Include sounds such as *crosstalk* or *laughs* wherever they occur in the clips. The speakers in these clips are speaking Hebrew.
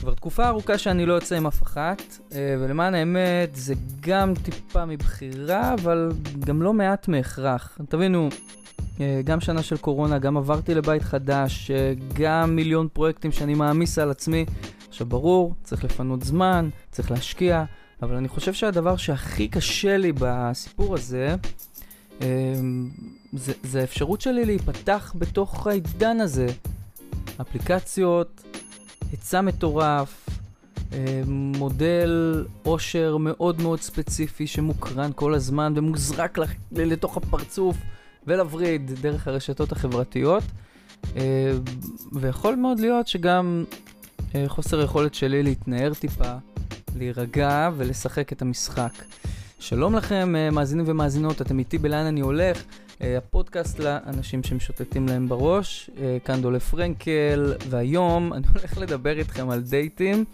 כבר תקופה ארוכה שאני לא יוצא עם אף אחת, אה, ולמען האמת זה גם טיפה מבחירה, אבל גם לא מעט מהכרח. תבינו, אה, גם שנה של קורונה, גם עברתי לבית חדש, אה, גם מיליון פרויקטים שאני מעמיס על עצמי. עכשיו ברור, צריך לפנות זמן, צריך להשקיע, אבל אני חושב שהדבר שהכי קשה לי בסיפור הזה, זה, זה האפשרות שלי להיפתח בתוך העידן הזה. אפליקציות, היצע מטורף, אה, מודל עושר מאוד מאוד ספציפי שמוקרן כל הזמן ומוזרק לתוך הפרצוף ולווריד דרך הרשתות החברתיות. אה, ויכול מאוד להיות שגם אה, חוסר היכולת שלי להתנער טיפה, להירגע ולשחק את המשחק. שלום לכם, מאזינים ומאזינות, אתם איתי בלאן אני הולך. אה, הפודקאסט לאנשים שמשוטטים להם בראש. אה, כאן דולף פרנקל, והיום אני *laughs* הולך לדבר איתכם על דייטים.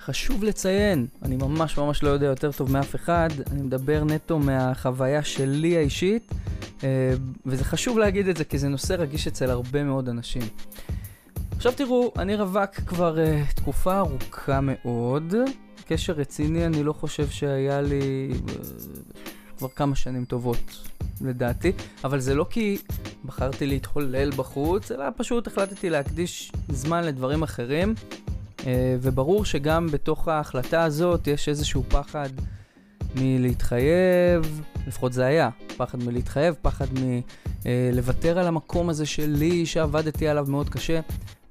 חשוב לציין, אני ממש ממש לא יודע יותר טוב מאף אחד, אני מדבר נטו מהחוויה שלי האישית, אה, וזה חשוב להגיד את זה כי זה נושא רגיש אצל הרבה מאוד אנשים. עכשיו תראו, אני רווק כבר uh, תקופה ארוכה מאוד. קשר רציני אני לא חושב שהיה לי uh, כבר כמה שנים טובות. לדעתי, אבל זה לא כי בחרתי להתחולל בחוץ, אלא פשוט החלטתי להקדיש זמן לדברים אחרים, אה, וברור שגם בתוך ההחלטה הזאת יש איזשהו פחד מלהתחייב, לפחות זה היה, פחד מלהתחייב, פחד מלוותר על המקום הזה שלי, שעבדתי עליו מאוד קשה.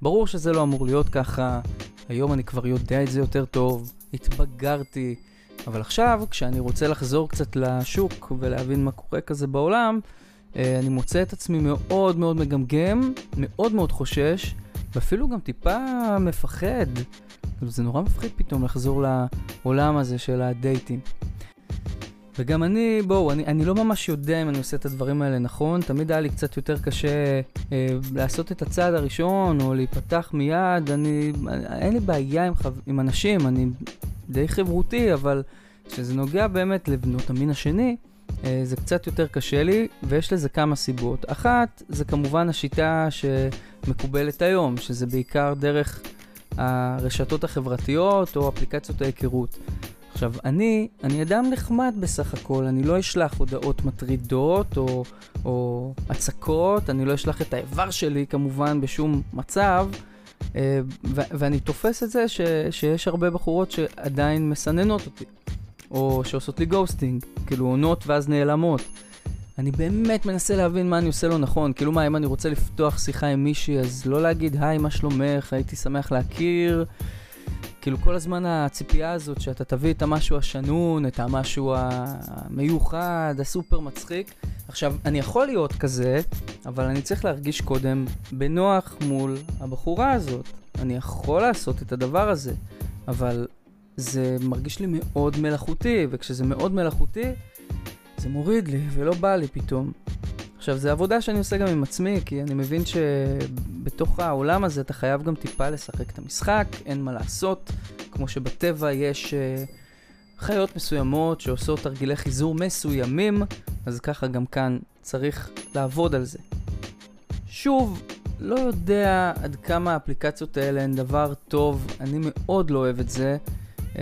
ברור שזה לא אמור להיות ככה, היום אני כבר יודע את זה יותר טוב, התבגרתי. אבל עכשיו, כשאני רוצה לחזור קצת לשוק ולהבין מה קורה כזה בעולם, אה, אני מוצא את עצמי מאוד מאוד מגמגם, מאוד מאוד חושש, ואפילו גם טיפה מפחד. זה נורא מפחיד פתאום לחזור לעולם הזה של הדייטים. וגם אני, בואו, אני, אני לא ממש יודע אם אני עושה את הדברים האלה נכון, תמיד היה לי קצת יותר קשה אה, לעשות את הצעד הראשון או להיפתח מיד, אני, אין לי בעיה עם, חו, עם אנשים, אני די חברותי, אבל כשזה נוגע באמת לבנות המין השני, אה, זה קצת יותר קשה לי, ויש לזה כמה סיבות. אחת, זה כמובן השיטה שמקובלת היום, שזה בעיקר דרך הרשתות החברתיות או אפליקציות ההיכרות. עכשיו, אני, אני אדם נחמד בסך הכל, אני לא אשלח הודעות מטרידות או, או הצקות, אני לא אשלח את האיבר שלי כמובן בשום מצב, ואני תופס את זה ש- שיש הרבה בחורות שעדיין מסננות אותי, או שעושות לי גוסטינג, כאילו עונות ואז נעלמות. אני באמת מנסה להבין מה אני עושה לא נכון, כאילו מה, אם אני רוצה לפתוח שיחה עם מישהי, אז לא להגיד, היי, מה שלומך, הייתי שמח להכיר. כאילו כל הזמן הציפייה הזאת שאתה תביא את המשהו השנון, את המשהו המיוחד, הסופר מצחיק. עכשיו, אני יכול להיות כזה, אבל אני צריך להרגיש קודם בנוח מול הבחורה הזאת. אני יכול לעשות את הדבר הזה, אבל זה מרגיש לי מאוד מלאכותי, וכשזה מאוד מלאכותי, זה מוריד לי ולא בא לי פתאום. עכשיו, זו עבודה שאני עושה גם עם עצמי, כי אני מבין שבתוך העולם הזה אתה חייב גם טיפה לשחק את המשחק, אין מה לעשות. כמו שבטבע יש uh, חיות מסוימות שעושות תרגילי חיזור מסוימים, אז ככה גם כאן צריך לעבוד על זה. שוב, לא יודע עד כמה האפליקציות האלה הן דבר טוב, אני מאוד לא אוהב את זה. Uh,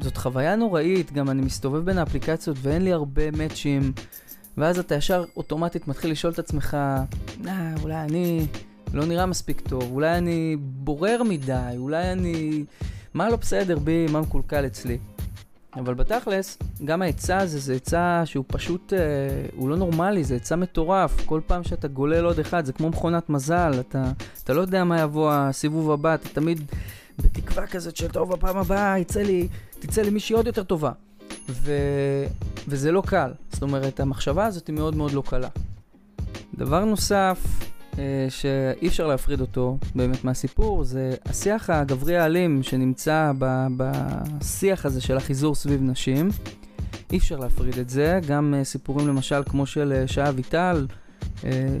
זאת חוויה נוראית, גם אני מסתובב בין האפליקציות ואין לי הרבה מאצ'ים. ואז אתה ישר אוטומטית מתחיל לשאול את עצמך, אה, אולי אני לא נראה מספיק טוב, אולי אני בורר מדי, אולי אני... מה לא בסדר בי, מה מקולקל אצלי. אבל בתכלס, גם ההיצע הזה זה היצע שהוא פשוט, אה, הוא לא נורמלי, זה היצע מטורף. כל פעם שאתה גולל עוד אחד, זה כמו מכונת מזל, אתה, אתה לא יודע מה יבוא הסיבוב הבא, אתה תמיד בתקווה כזאת של טוב, בפעם הבאה יצא לי, תצא לי מישהי עוד יותר טובה. ו... וזה לא קל. זאת אומרת, המחשבה הזאת היא מאוד מאוד לא קלה. דבר נוסף, שאי אפשר להפריד אותו באמת מהסיפור, זה השיח הגברי האלים שנמצא. בשיח הזה של החיזור סביב נשים. אי אפשר להפריד את זה. גם אה, סיפורים למשל כמו של אה, שי אביטל,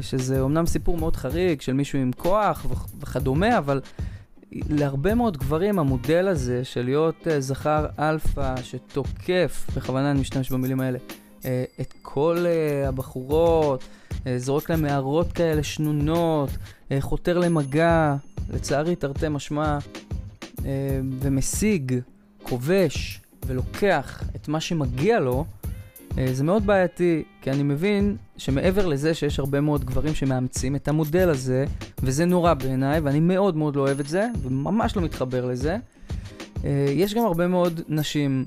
שזה אומנם סיפור מאוד חריג של מישהו עם כוח וכדומה, אבל להרבה מאוד גברים המודל הזה של להיות זכר אלפא שתוקף, בכוונה אני משתמש במילים האלה, את כל הבחורות, זורק להם הערות כאלה שנונות, אה, חותר למגע, לצערי תרתי משמע, ומשיג, כובש ולוקח את מה שמגיע לו, אה, זה מאוד בעייתי, כי אני מבין שמעבר לזה שיש הרבה מאוד גברים שמאמצים את המודל הזה, וזה נורא בעיניי, ואני מאוד מאוד לא אוהב את זה, וממש לא מתחבר לזה, אה, יש גם הרבה מאוד נשים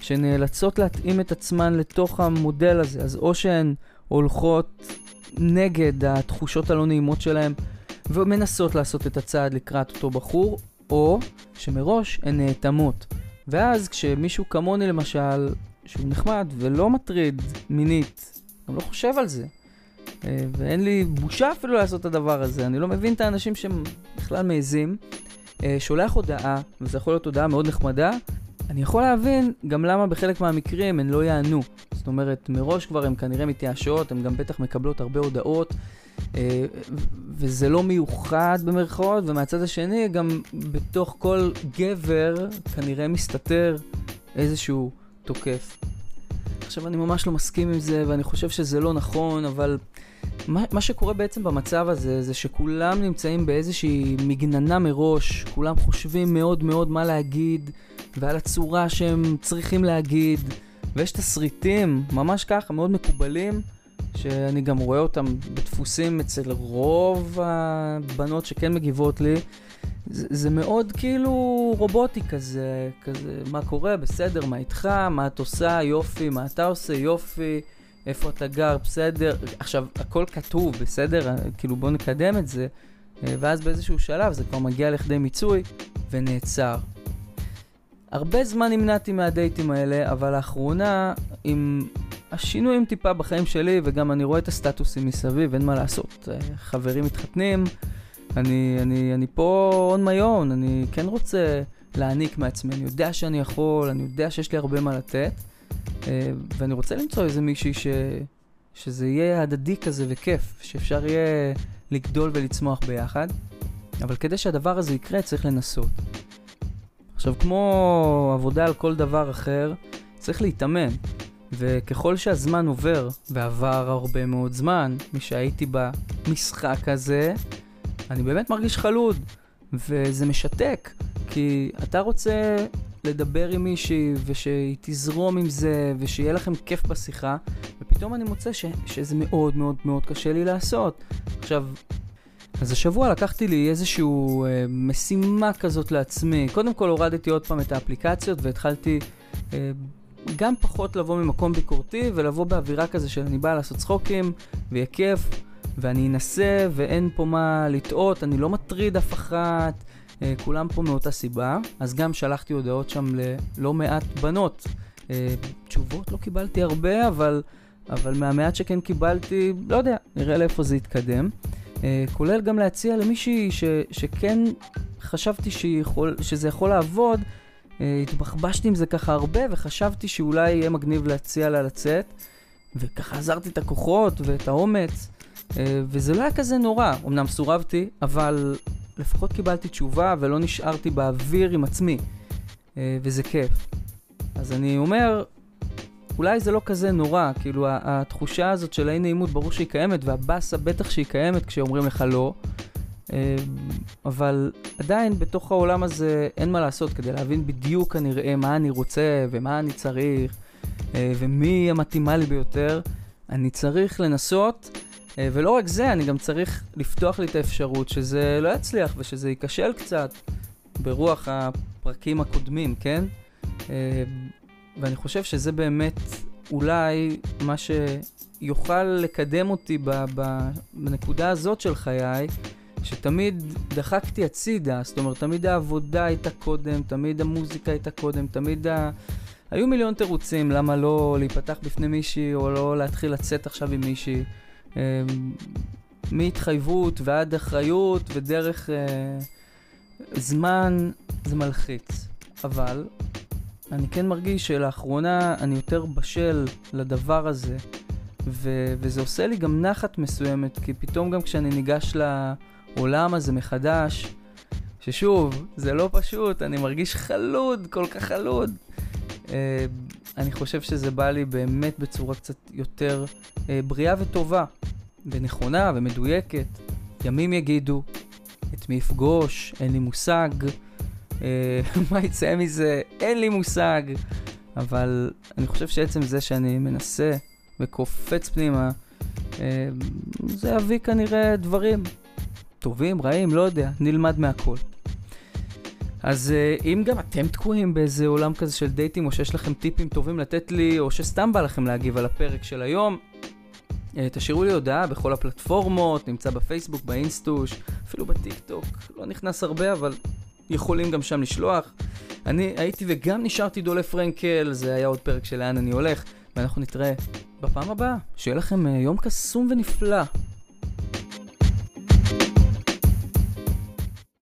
שנאלצות להתאים את עצמן לתוך המודל הזה, אז או שהן הולכות נגד התחושות הלא נעימות שלהן ומנסות לעשות את הצעד לקראת אותו בחור, או שמראש הן נאטמות. ואז כשמישהו כמוני למשל שהוא נחמד ולא מטריד מינית, גם לא חושב על זה. אה, ואין לי בושה אפילו לעשות את הדבר הזה. אני לא מבין את האנשים שהם בכלל מעזים. אה, שולח הודעה, וזה יכול להיות הודעה מאוד נחמדה, אני יכול להבין גם למה בחלק מהמקרים הן לא יענו. זאת אומרת, מראש כבר הן כנראה מתייאשות, הן גם בטח מקבלות הרבה הודעות, אה, וזה לא מיוחד במרכאות, ומהצד השני, גם בתוך כל גבר כנראה מסתתר איזשהו תוקף. עכשיו, אני ממש לא מסכים עם זה, ואני חושב שזה לא נכון, אבל מה, מה שקורה בעצם במצב הזה, זה שכולם נמצאים באיזושהי מגננה מראש, כולם חושבים מאוד מאוד מה להגיד, ועל הצורה שהם צריכים להגיד, ויש תסריטים, ממש ככה, מאוד מקובלים, שאני גם רואה אותם בדפוסים אצל רוב הבנות שכן מגיבות לי. זה, זה מאוד כאילו רובוטי כזה, כזה, מה קורה, בסדר, מה איתך, מה את עושה, יופי, מה אתה עושה, יופי, איפה אתה גר, בסדר. עכשיו, הכל כתוב, בסדר, כאילו בוא נקדם את זה, ואז באיזשהו שלב זה כבר מגיע לכדי מיצוי ונעצר. הרבה זמן נמנעתי מהדייטים האלה, אבל לאחרונה, עם השינויים טיפה בחיים שלי, וגם אני רואה את הסטטוסים מסביב, אין מה לעשות. חברים מתחתנים, אני, אני, אני פה on my own, אני כן רוצה להעניק מעצמי, אני יודע שאני יכול, אני יודע שיש לי הרבה מה לתת, אה, ואני רוצה למצוא איזה מישהי ש, שזה יהיה הדדי כזה וכיף, שאפשר יהיה לגדול ולצמוח ביחד, אבל כדי שהדבר הזה יקרה צריך לנסות. עכשיו, כמו עבודה על כל דבר אחר, צריך להתאמן. וככל שהזמן עובר, ועבר הרבה מאוד זמן, משהייתי במשחק הזה, אני באמת מרגיש חלוד, וזה משתק, כי אתה רוצה לדבר עם מישהי, ושהיא תזרום עם זה, ושיהיה לכם כיף בשיחה, ופתאום אני מוצא ש- שזה מאוד מאוד מאוד קשה לי לעשות. עכשיו, אז השבוע לקחתי לי איזושהי אה, משימה כזאת לעצמי. קודם כל הורדתי עוד פעם את האפליקציות והתחלתי אה, גם פחות לבוא ממקום ביקורתי ולבוא באווירה כזה של אני בא לעשות צחוקים ויהיה כיף ואני אנסה ואין פה מה לטעות, אני לא מטריד אף אחת, אה, כולם פה מאותה סיבה. אז גם שלחתי הודעות שם ללא מעט בנות. אה, תשובות לא קיבלתי הרבה, אבל, אבל מהמעט שכן קיבלתי, לא יודע, נראה לאיפה זה יתקדם. אה, כולל גם להציע למישהי ש, שכן חשבתי שיכול, שזה יכול לעבוד, אה, התבחבשתי עם זה ככה הרבה וחשבתי שאולי יהיה מגניב להציע לה לצאת, וככה עזרתי את הכוחות ואת האומץ, אה, וזה לא היה כזה נורא. אמנם סורבתי, אבל לפחות קיבלתי תשובה ולא נשארתי באוויר עם עצמי, וזה כיף. אז אני אומר, אולי זה לא כזה נורא, כאילו התחושה הזאת של האי נעימות ברור שהיא קיימת, והבאסה בטח שהיא קיימת כשאומרים לך לא, אה, אבל עדיין בתוך העולם הזה אין מה לעשות כדי להבין בדיוק כנראה מה אני רוצה ומה אני צריך אה, ומי המתאימה לי ביותר. אני צריך לנסות, אה, ולא רק זה, אני גם צריך לפתוח לי את האפשרות שזה לא יצליח ושזה ייכשל קצת ברוח הפרקים הקודמים, כן? ואני חושב שזה באמת אולי מה שיוכל לקדם אותי בנקודה הזאת של חיי, שתמיד דחקתי הצידה, זאת אומרת, תמיד העבודה הייתה קודם, תמיד המוזיקה הייתה קודם, תמיד ה... היו מיליון תירוצים למה לא להיפתח בפני מישהי או לא להתחיל לצאת עכשיו עם מישהי. אמ, מהתחייבות ועד אחריות ודרך אה, זמן זה מלחיץ. אבל אני כן מרגיש שלאחרונה אני יותר בשל לדבר הזה, ו- וזה עושה לי גם נחת מסוימת, כי פתאום גם כשאני ניגש לעולם הזה מחדש, ששוב, זה לא פשוט, אני מרגיש חלוד, כל כך חלוד. Uh, אני חושב שזה בא לי באמת בצורה קצת יותר uh, בריאה וטובה, ונכונה ומדויקת. ימים יגידו, את מי אפגוש, אין לי מושג. אה, *laughs* מה יצא מזה? אין לי מושג. אבל אני חושב שעצם זה שאני מנסה וקופץ פנימה, אה, זה יביא כנראה דברים טובים, רעים, לא יודע, נלמד מהכל. אז uh, אם גם אתם תקועים באיזה עולם כזה של דייטים, או שיש לכם טיפים טובים לתת לי, או שסתם בא לכם להגיב על הפרק של היום, תשאירו לי הודעה בכל הפלטפורמות, נמצא בפייסבוק, באינסטוש, אפילו בטיק טוק, לא נכנס הרבה, אבל יכולים גם שם לשלוח. אני הייתי וגם נשארתי דולה פרנקל, זה היה עוד פרק של לאן אני הולך, ואנחנו נתראה בפעם הבאה. שיהיה לכם uh, יום קסום ונפלא.